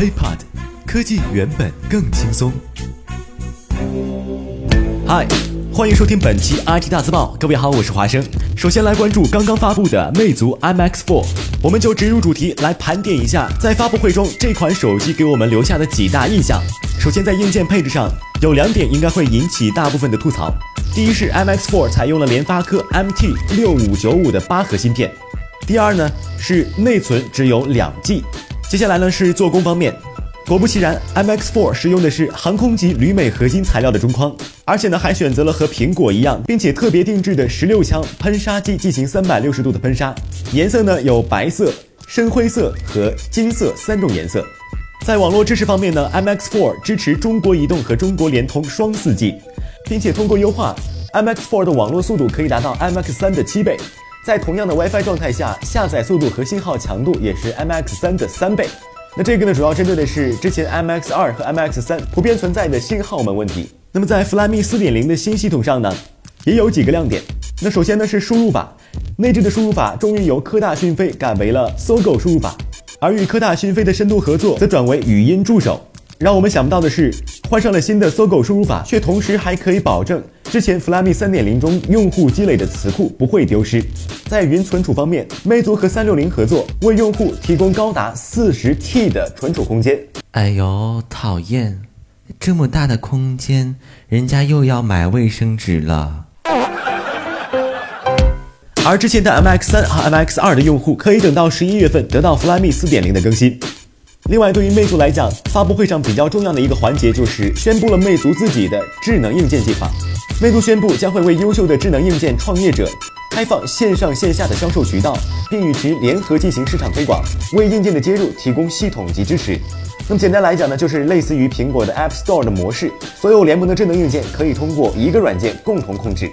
HiPod，科技原本更轻松。嗨，欢迎收听本期 IT 大字报。各位好，我是华生。首先来关注刚刚发布的魅族 MX4，我们就直入主题来盘点一下，在发布会中这款手机给我们留下的几大印象。首先在硬件配置上，有两点应该会引起大部分的吐槽。第一是 MX4 采用了联发科 MT 六五九五的八核芯片。第二呢是内存只有两 G。接下来呢是做工方面，果不其然，MX4 使用的是航空级铝镁合金材料的中框，而且呢还选择了和苹果一样，并且特别定制的十六枪喷砂机进行三百六十度的喷砂，颜色呢有白色、深灰色和金色三种颜色。在网络支持方面呢，MX4 支持中国移动和中国联通双 4G，并且通过优化，MX4 的网络速度可以达到 MX3 的七倍。在同样的 WiFi 状态下，下载速度和信号强度也是 MX3 的三倍。那这个呢，主要针对的是之前 MX2 和 MX3 普遍存在的信号门问题。那么在 Flyme 4.0的新系统上呢，也有几个亮点。那首先呢是输入法，内置的输入法终于由科大讯飞改为了搜狗输入法，而与科大讯飞的深度合作则转为语音助手。让我们想不到的是，换上了新的搜狗输入法，却同时还可以保证之前 Flyme 3.0中用户积累的词库不会丢失。在云存储方面，魅族和三六零合作，为用户提供高达四十 T 的存储空间。哎呦，讨厌！这么大的空间，人家又要买卫生纸了。而之前的 MX 三和 MX 二的用户，可以等到十一月份得到 Flyme 4.0的更新。另外，对于魅族来讲，发布会上比较重要的一个环节就是宣布了魅族自己的智能硬件计划。魅族宣布将会为优秀的智能硬件创业者开放线上线下的销售渠道，并与其联合进行市场推广，为硬件的接入提供系统及支持。那么简单来讲呢，就是类似于苹果的 App Store 的模式，所有联盟的智能硬件可以通过一个软件共同控制。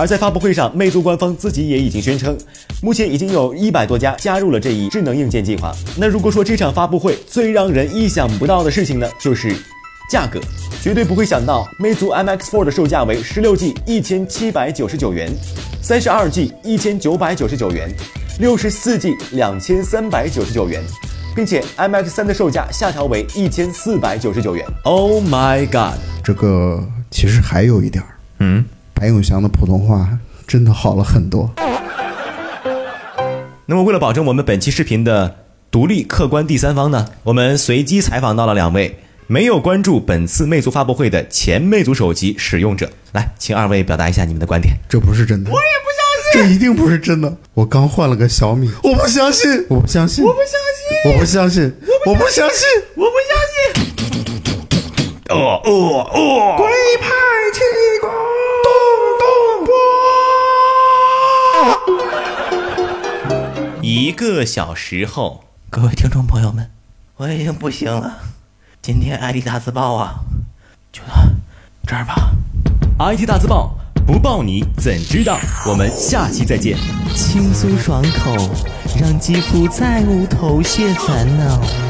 而在发布会上，魅族官方自己也已经宣称，目前已经有一百多家加入了这一智能硬件计划。那如果说这场发布会最让人意想不到的事情呢，就是价格，绝对不会想到，魅族 MX4 的售价为十六 G 一千七百九十九元，三十二 G 一千九百九十九元，六十四 G 两千三百九十九元，并且 MX 三的售价下调为一千四百九十九元。Oh my god！这个其实还有一点儿，嗯。白永祥的普通话真的好了很多。那么，为了保证我们本期视频的独立客观第三方呢，我们随机采访到了两位没有关注本次魅族发布会的前魅族手机使用者，来，请二位表达一下你们的观点。这不是真的，我也不相信，这一定不是真的。我刚换了个小米，我不相信，我不相信，我不相信，我不相信，我不相信，我不相信。哦哦哦！龟派一个小时后，各位听众朋友们，我已经不行了。今天 IT 大字报啊，就到这儿吧。IT 大字报不报你怎知道？我们下期再见。轻松爽口，让肌肤再无头屑烦恼。